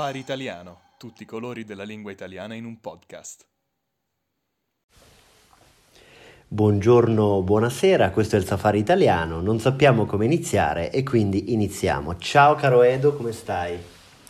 Safari Italiano, tutti i colori della lingua italiana in un podcast. Buongiorno, buonasera, questo è il Safari Italiano, non sappiamo come iniziare e quindi iniziamo. Ciao caro Edo, come stai?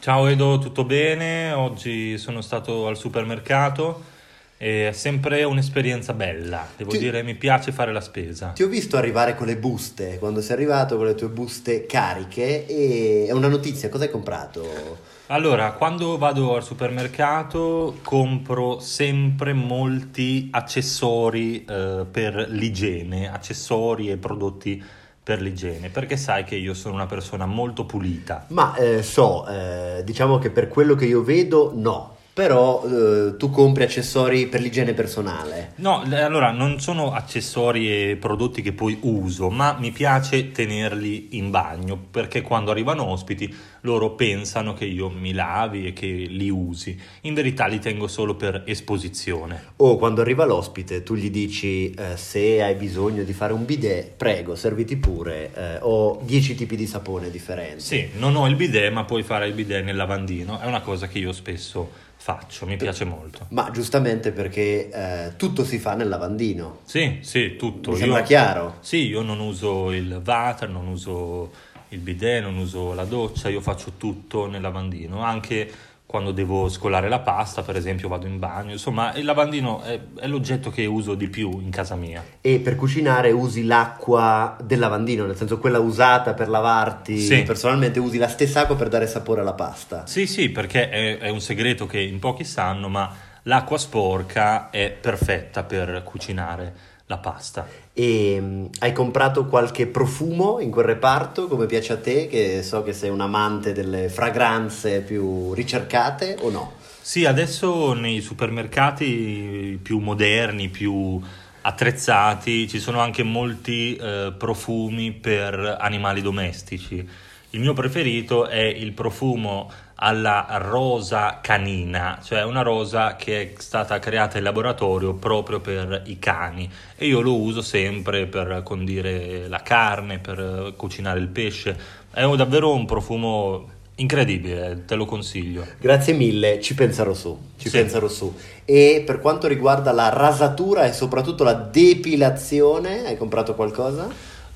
Ciao Edo, tutto bene? Oggi sono stato al supermercato è sempre un'esperienza bella, devo Ti... dire, mi piace fare la spesa. Ti ho visto arrivare con le buste, quando sei arrivato con le tue buste cariche e è una notizia, cosa hai comprato? Allora, quando vado al supermercato compro sempre molti accessori eh, per l'igiene, accessori e prodotti per l'igiene, perché sai che io sono una persona molto pulita. Ma eh, so, eh, diciamo che per quello che io vedo, no però eh, tu compri accessori per l'igiene personale. No, allora non sono accessori e prodotti che poi uso, ma mi piace tenerli in bagno perché quando arrivano ospiti loro pensano che io mi lavi e che li usi. In verità li tengo solo per esposizione. O quando arriva l'ospite tu gli dici eh, se hai bisogno di fare un bidet, prego, serviti pure. Eh, ho 10 tipi di sapone differenti. Sì, non ho il bidet, ma puoi fare il bidet nel lavandino. È una cosa che io spesso faccio, mi piace molto. Ma giustamente perché eh, tutto si fa nel lavandino. Sì, sì, tutto. Mi sembra io, chiaro? Sì, io non uso il water, non uso il bidet, non uso la doccia, io faccio tutto nel lavandino, anche quando devo scolare la pasta, per esempio, vado in bagno. Insomma, il lavandino è, è, l'oggetto che uso di più in casa mia. E per cucinare usi l'acqua del lavandino, nel senso quella usata per lavarti sì. personalmente, usi la stessa acqua per dare sapore alla pasta? Sì, sì, perché è, è un segreto che in pochi sanno, ma l'acqua sporca è perfetta per cucinare la pasta. E um, hai comprato qualche profumo in quel reparto, come piace a te, che so che sei un amante delle fragranze più ricercate o no? Sì, adesso nei supermercati più moderni, più attrezzati, ci sono anche molti eh, profumi per animali domestici. Il mio preferito è il profumo alla rosa canina, cioè una rosa che è stata creata in laboratorio proprio per i cani e io lo uso sempre per condire la carne, per cucinare il pesce. È davvero un profumo incredibile, te lo consiglio. Grazie mille, ci penserò su, ci sì. penserò su. E per quanto riguarda la rasatura e soprattutto la depilazione, hai comprato qualcosa?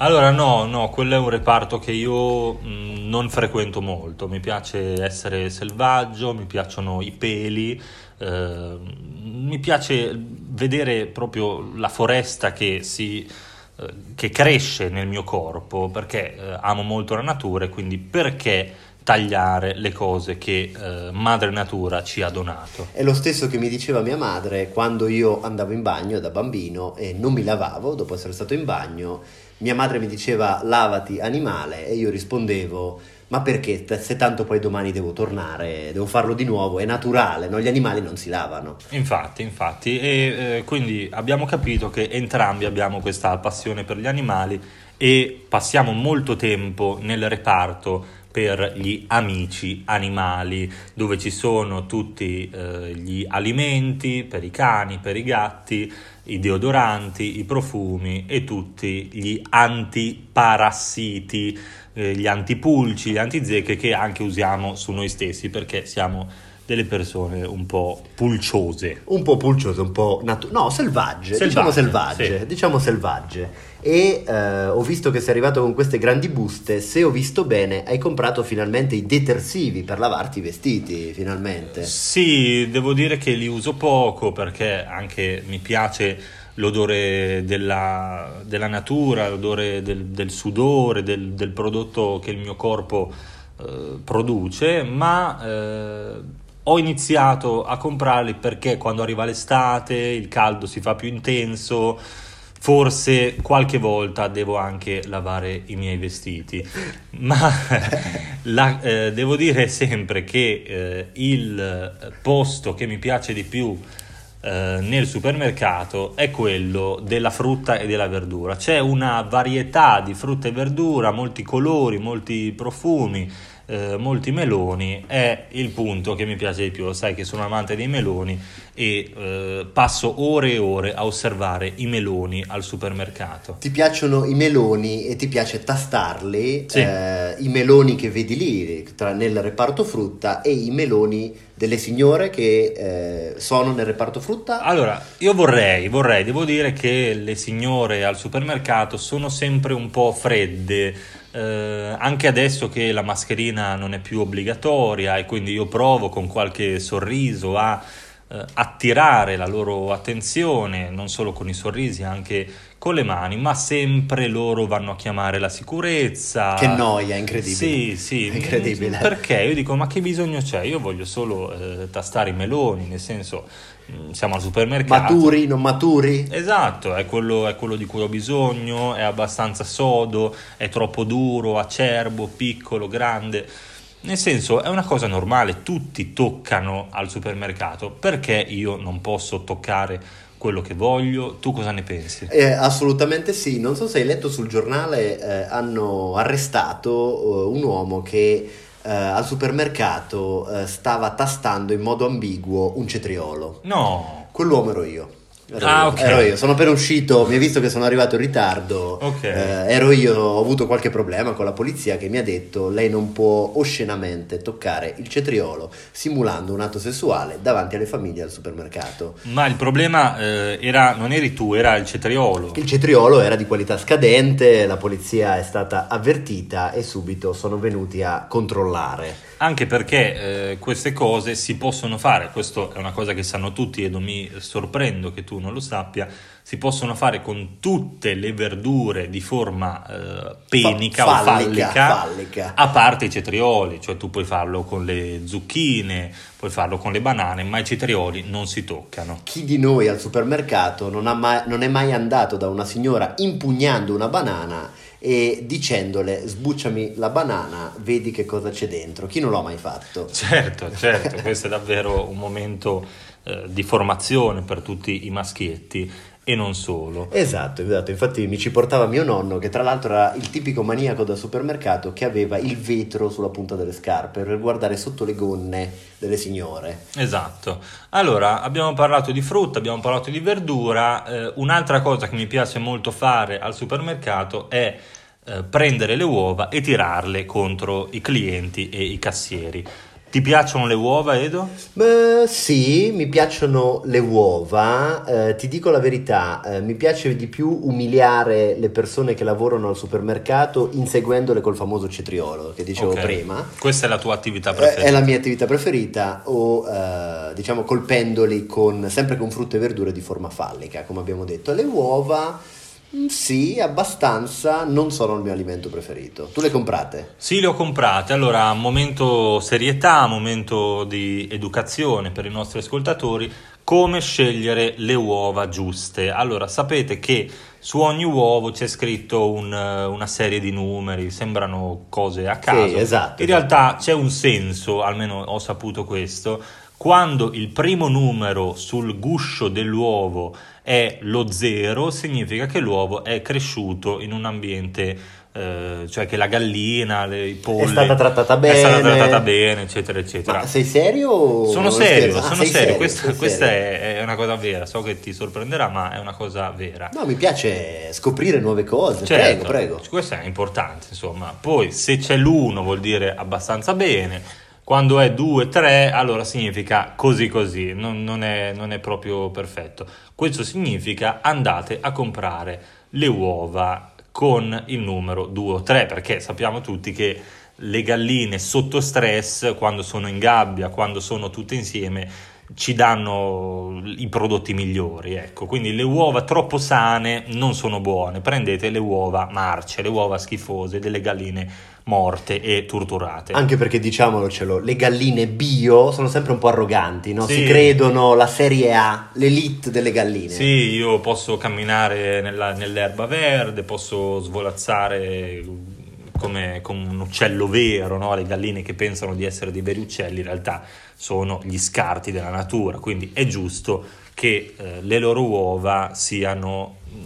Allora no, no, quello è un reparto che io mh, mm, non frequento molto, mi piace essere selvaggio, mi piacciono i peli, eh, mi piace vedere proprio la foresta che, si, eh, che cresce nel mio corpo, perché eh, amo molto la natura e quindi perché tagliare le cose che eh, madre natura ci ha donato. È lo stesso che mi diceva mia madre quando io andavo in bagno da bambino e non mi lavavo dopo essere stato in bagno mia madre mi diceva lavati animale e io rispondevo ma perché se tanto poi domani devo tornare, devo farlo di nuovo, è naturale, no? gli animali non si lavano. Infatti, infatti, e eh, quindi abbiamo capito che entrambi abbiamo questa passione per gli animali e passiamo molto tempo nel reparto per gli amici animali, dove ci sono tutti eh, gli alimenti per i cani, per i gatti, i deodoranti, i profumi e tutti gli antiparassiti, eh, gli antipulci, gli antizecche che anche usiamo su noi stessi perché siamo delle persone un po' pulciose. Un po' pulciose, un po' natu- no, selvagge, selvagge diciamo selvagge, sì. diciamo selvagge. E eh, ho visto che sei arrivato con queste grandi buste, se ho visto bene, hai comprato finalmente i detersivi per lavarti i vestiti, finalmente. Sì, devo dire che li uso poco perché anche mi piace l'odore della, della natura, l'odore del, del sudore, del, del, prodotto che il mio corpo eh, produce, ma eh, ho iniziato a comprarli perché quando arriva l'estate il caldo si fa più intenso, forse qualche volta devo anche lavare i miei vestiti, ma la, eh, devo dire sempre che eh, il posto che mi piace di più eh, nel supermercato è quello della frutta e della verdura. C'è una varietà di frutta e verdura, molti colori, molti profumi eh, molti meloni è il punto che mi piace di più. Lo sai che sono amante dei meloni e eh, passo ore e ore a osservare i meloni al supermercato. Ti piacciono i meloni e ti piace tastarli, Sì. eh, i meloni che vedi lì tra- nel reparto frutta e i meloni delle signore che eh, sono nel reparto frutta. Allora, io vorrei, vorrei, devo dire che le signore al supermercato sono sempre un po' fredde, eh, anche adesso che la mascherina non è più obbligatoria e quindi io provo con qualche sorriso a eh, attirare la loro attenzione, non solo con i sorrisi, anche con le mani, ma sempre loro vanno a chiamare la sicurezza. Che noia, incredibile. Sì, sì, Incredibile. Perché io dico, ma che bisogno c'è? Io voglio solo eh, tastare i meloni, nel senso, mh, siamo al supermercato. Maturi, non maturi? Esatto, è quello, è quello di cui ho bisogno, è abbastanza sodo, è troppo duro, acerbo, piccolo, grande. Nel senso, è una cosa normale, tutti toccano al supermercato, perché io non posso toccare quello che voglio? Tu cosa ne pensi? Eh, assolutamente sì, non so se hai letto sul giornale, eh, hanno arrestato eh, un uomo che eh, al supermercato eh, stava tastando in modo ambiguo un cetriolo. No, Quell'uomo ero io. Ero, Ah, io, ok. ero io, sono appena uscito, mi ha visto che sono arrivato in ritardo, Ok. eh, ero io, ho avuto qualche problema con la polizia che mi ha detto lei non può oscenamente toccare il cetriolo simulando un atto sessuale davanti alle famiglie al supermercato. ma il problema eh, era, non eri tu, era il cetriolo. Il cetriolo era di qualità scadente, la polizia è stata avvertita e subito sono venuti a controllare. Anche perché eh, queste cose si possono fare, questo è una cosa che sanno tutti e non mi sorprendo che tu non lo sappia, si possono fare con tutte le verdure di forma eh, penica Fa- o fallica, fallica, fallica. a parte i cetrioli, cioè tu puoi farlo con le zucchine, puoi farlo con le banane, ma i cetrioli non si toccano. Chi di noi al supermercato non, ha mai- non è mai andato da una signora impugnando una banana e dicendole sbucciami la banana, vedi che cosa c'è dentro? Chi non l'ha mai fatto? Certo, certo, questo è davvero un momento eh, di formazione per tutti i maschietti e non solo. Esatto, esatto, infatti mi ci portava mio nonno che tra l'altro era il tipico maniaco da supermercato che aveva il vetro sulla punta delle scarpe per guardare sotto le gonne delle signore. Esatto. Allora, abbiamo parlato di frutta, abbiamo parlato di verdura. eh, un'altra cosa che mi piace molto fare al supermercato è eh, prendere le uova e tirarle contro i clienti e i cassieri. Ti piacciono le uova, Edo? Beh, sì, mi piacciono le uova, eh, ti dico la verità, eh, mi piace di più umiliare le persone che lavorano al supermercato inseguendole col famoso cetriolo che dicevo Ok. prima. Questa è la tua attività Eh, preferita. È la mia attività preferita o eh, diciamo colpendoli con, sempre con frutta e verdure di forma fallica, come abbiamo detto. Le uova, sì, abbastanza, non sono il mio alimento preferito. Tu le comprate? Sì, le ho comprate. Allora, momento serietà, momento di educazione per i nostri ascoltatori. Come scegliere le uova giuste? Allora, sapete che su ogni uovo c'è scritto un, una serie di numeri, sembrano cose a caso. esatto, In realtà c'è un senso, almeno ho saputo questo. Quando il primo numero sul guscio dell'uovo è lo zero, significa che l'uovo è cresciuto in un ambiente, eh, cioè che la gallina, le, i polli, È stata trattata è stata bene. trattata bene, eccetera, eccetera. Ma sei serio? Sono serio? Ah, sono sei serio, questa, questa serio. è, è una cosa vera, so che ti sorprenderà, ma è una cosa vera. No, mi piace scoprire nuove cose, Certo, prego, prego. Questo è importante, insomma. Poi se c'è l'uno vuol dire abbastanza bene, quando è 2, 3, allora significa così così, non, non è, non è proprio perfetto. Questo significa andate a comprare le uova con il numero 2 o 3, perché sappiamo tutti che le galline sotto stress, quando sono in gabbia, quando sono tutte insieme, ci danno i prodotti migliori, ecco. Quindi le uova troppo sane non sono buone. Prendete le uova marce, le uova schifose delle galline morte e torturate. Anche perché diciamocelo, le galline bio sono sempre un po' arroganti, no? Sì. Si credono la serie A, l'elite delle galline. Sì, io posso camminare nella- nell'erba verde, posso svolazzare come, come un uccello vero, no? le galline che pensano di essere dei veri uccelli in realtà sono gli scarti della natura, quindi è giusto che eh, le loro uova siano mh,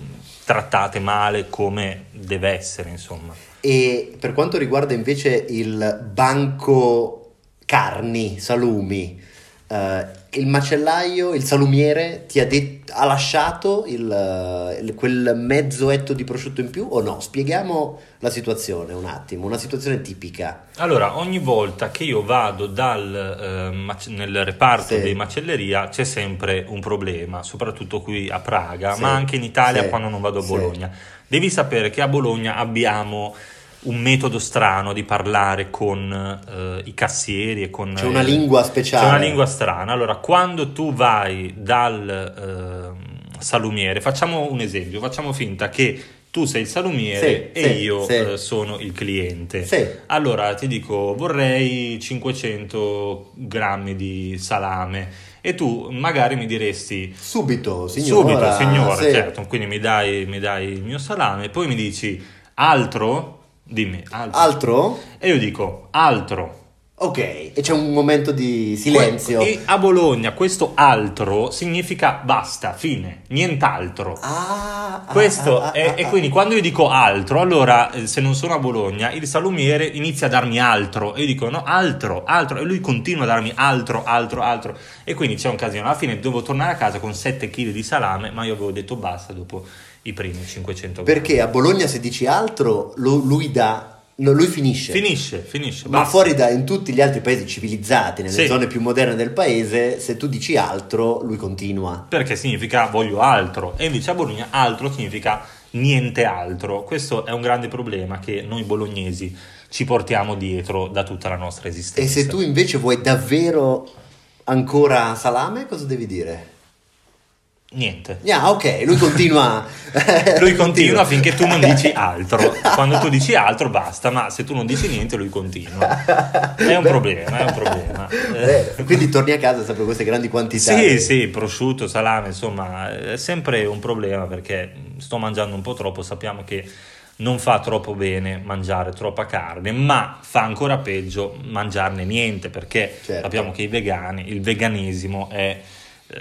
trattate male come deve essere, insomma. E per quanto riguarda invece il banco carni, salumi, eh, il macellaio, il salumiere ti ha, det- ha lasciato il, il- quel mezzo etto di prosciutto in più o no? Spieghiamo la situazione un attimo, una situazione tipica. Allora, ogni volta che io vado dal, eh, mac- nel reparto Sì. di macelleria c'è sempre un problema, soprattutto qui a Praga, Sì. ma anche in Italia Sì. quando non vado a. Bologna. Devi sapere che a Bologna abbiamo un metodo strano di parlare con eh, i cassieri e con... C'è una eh, lingua speciale. C'è una lingua strana. Allora, quando tu vai dal ehm, salumiere, facciamo un esempio, facciamo finta che tu sei il salumiere Sì, e sì, io sì. eh, sono il cliente. Allora ti dico vorrei 500 grammi di salame e tu magari mi diresti Subito, signora. subito signora, certo, quindi mi dai, mi dai il mio salame e poi mi dici altro? Dimmi altro. Altro? e io dico altro. Ok, e c'è un momento di silenzio. Que- E a Bologna questo altro significa basta, fine, nient'altro. Ah, ah, Questo ah, è, ah, e ah. quindi quando io dico altro, allora eh, se non sono a Bologna, il salumiere inizia a darmi altro e io dico no, altro, altro e lui continua a darmi altro, altro, altro e quindi c'è un casino. Alla fine devo tornare a casa con 7 kg di salame, ma io avevo detto basta dopo i primi 500 grammi. Perché a Bologna se dici altro, lo- lui dà... no, lui finisce. Finisce, finisce. Ma basta. fuori da in tutti gli altri paesi civilizzati, nelle Sì. zone più moderne del paese, se tu dici altro, lui continua. Perché significa voglio altro e invece a Bologna altro significa niente altro. Questo è un grande problema che noi bolognesi ci portiamo dietro da tutta la nostra esistenza. E se tu invece vuoi davvero ancora salame, cosa devi dire? Niente. Ah, ok, lui continua. Lui continua finché tu non dici altro. Quando tu dici altro basta, ma se tu non dici niente lui continua. È un Beh. problema, è un problema. Eh, Quindi torni a casa sempre con queste grandi quantità. Sì, sì, prosciutto, salame, insomma, è sempre un problema perché sto mangiando un po' troppo, sappiamo che non fa troppo bene mangiare troppa carne, ma fa ancora peggio mangiarne niente perché Certo. sappiamo che i vegani, il veganesimo è eh,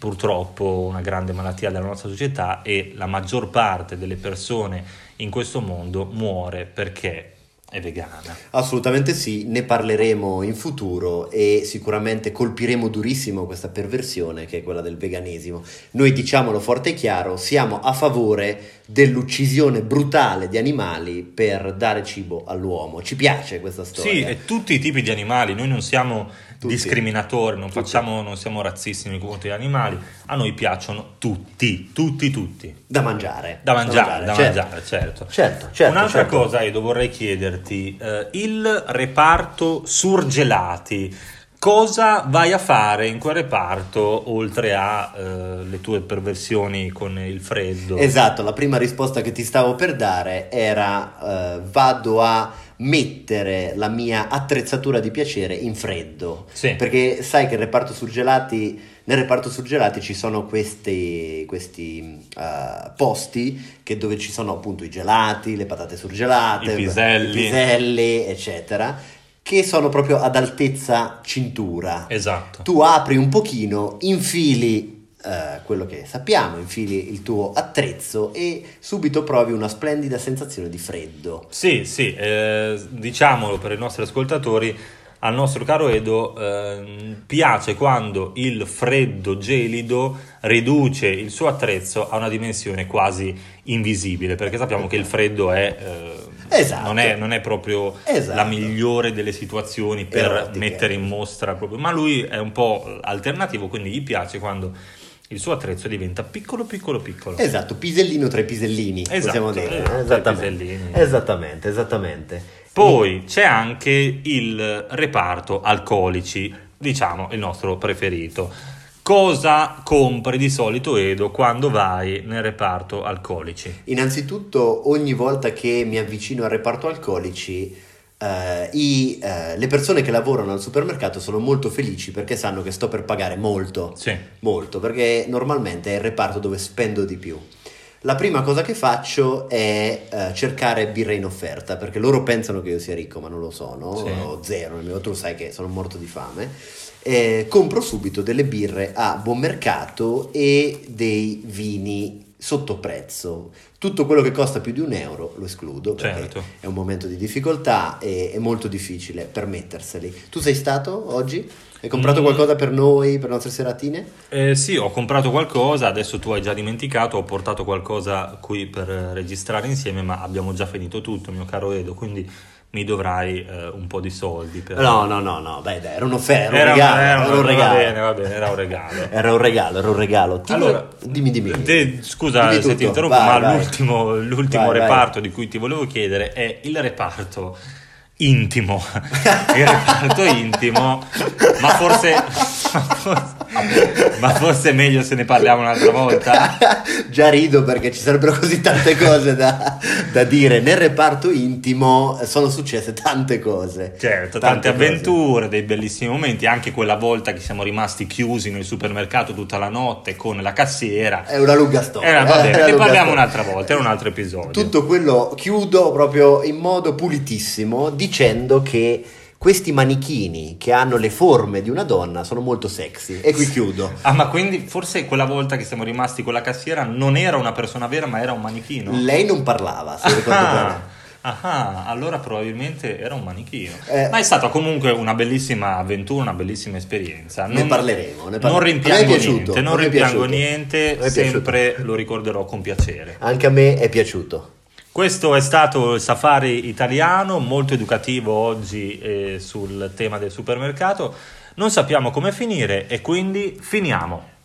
purtroppo una grande malattia della nostra società e la maggior parte delle persone in questo mondo muore perché è vegana. Assolutamente sì, ne parleremo in futuro e sicuramente colpiremo durissimo questa perversione che è quella del veganesimo. Noi diciamolo forte e chiaro, siamo a favore dell'uccisione brutale di animali per dare cibo all'uomo. Ci piace questa storia. Sì, e tutti i tipi di animali, noi non siamo Tutti. discriminatori, non, facciamo, non siamo razzisti nei confronti degli animali, a noi piacciono tutti, tutti, tutti. Da mangiare. Da mangiare, da certo. mangiare, certo. Certo, certo. Un'altra certo. cosa, Edo, vorrei chiederti, eh, il reparto surgelati, cosa vai a fare in quel reparto oltre a eh, le tue perversioni con il freddo? Esatto, la prima risposta che ti stavo per dare era eh, vado a mettere la mia attrezzatura di piacere in freddo. Sì. Perché sai che il reparto surgelati, nel reparto surgelati ci sono questi, questi eh, posti che dove ci sono appunto i gelati, le patate surgelate, I piselli. i piselli, eccetera, che sono proprio ad altezza cintura. Esatto. Tu apri un pochino, infili eh, quello che sappiamo, infili il tuo attrezzo e subito provi una splendida sensazione di freddo. Sì, sì, eh, diciamolo per i nostri ascoltatori, al nostro caro Edo ehm, piace quando il freddo gelido riduce il suo attrezzo a una dimensione quasi invisibile, perché sappiamo che il freddo è, eh, Esatto. non, è non è proprio Esatto. la migliore delle situazioni per Erotiche. mettere in mostra, proprio, ma lui è un po' alternativo, quindi gli piace quando il suo attrezzo diventa piccolo, piccolo, piccolo. Esatto, pisellino tra i pisellini, Esatto, possiamo dire. i esattamente. esattamente, esattamente. Poi c'è anche il reparto alcolici, diciamo il nostro preferito. Cosa compri di solito Edo quando vai nel reparto alcolici? Innanzitutto, ogni volta che mi avvicino al reparto alcolici, eh, i, eh, le persone che lavorano al supermercato sono molto felici perché sanno che sto per pagare molto. Sì. Molto, perché normalmente è il reparto dove spendo di più. La prima cosa che faccio è eh, cercare birre in offerta, perché loro pensano che io sia ricco, ma non lo sono, Sì. ho zero nel mio, tu sai che sono morto di fame. Eh, compro subito delle birre a buon mercato e dei vini sotto prezzo. Tutto quello che costa più di un euro lo escludo perché Certo. è un momento di difficoltà e è molto difficile permetterseli. Tu sei stato oggi? Hai comprato Mm. qualcosa per noi, per le nostre seratine? Eh, sì, ho comprato qualcosa, adesso tu hai già dimenticato, ho portato qualcosa qui per eh, registrare insieme, ma abbiamo già finito tutto, mio caro Edo, quindi mi dovrai eh, un po' di soldi. Per... No, no, no, no, beh, dai, era un'offerta, Era, era un regalo, era- un va regalo. bene, va bene, era un regalo. Era un regalo, era un regalo. Ti Allora, vo- dimmi, dimmi. de- scusa Dimmi se tutto. ti interrompo, Vai, ma vai. l'ultimo, l'ultimo vai. reparto di cui ti volevo chiedere è il reparto intimo. il reparto intimo, ma forse, ma forse, ma forse è meglio se ne parliamo un'altra volta. Già rido perché ci sarebbero così tante cose da, da dire. Nel reparto intimo sono successe tante cose. Certo, tante, cose. avventure, dei bellissimi momenti, anche quella volta che siamo rimasti chiusi nel supermercato tutta la notte con la cassiera. È una lunga storia. Eh, va bene, ne parliamo storia. un'altra volta, è un altro episodio. Tutto quello chiudo proprio in modo pulitissimo dicendo che questi manichini che hanno le forme di una donna sono molto sexy. E qui chiudo. Ah, ma quindi forse quella volta che siamo rimasti con la cassiera non era una persona vera, ma era un manichino? Lei non parlava, se ricordo bene. Ah, ah, allora probabilmente era un manichino. Eh. Ma è stata comunque una bellissima avventura, una bellissima esperienza. Ne parleremo, ne parleremo. Non rimpiango piaciuto, niente, non è rimpiango piaciuto. niente, sempre lo ricorderò con piacere. Anche a me è piaciuto. Questo è stato il safari italiano, molto educativo oggi eh, sul tema del supermercato. Non sappiamo come finire e quindi finiamo.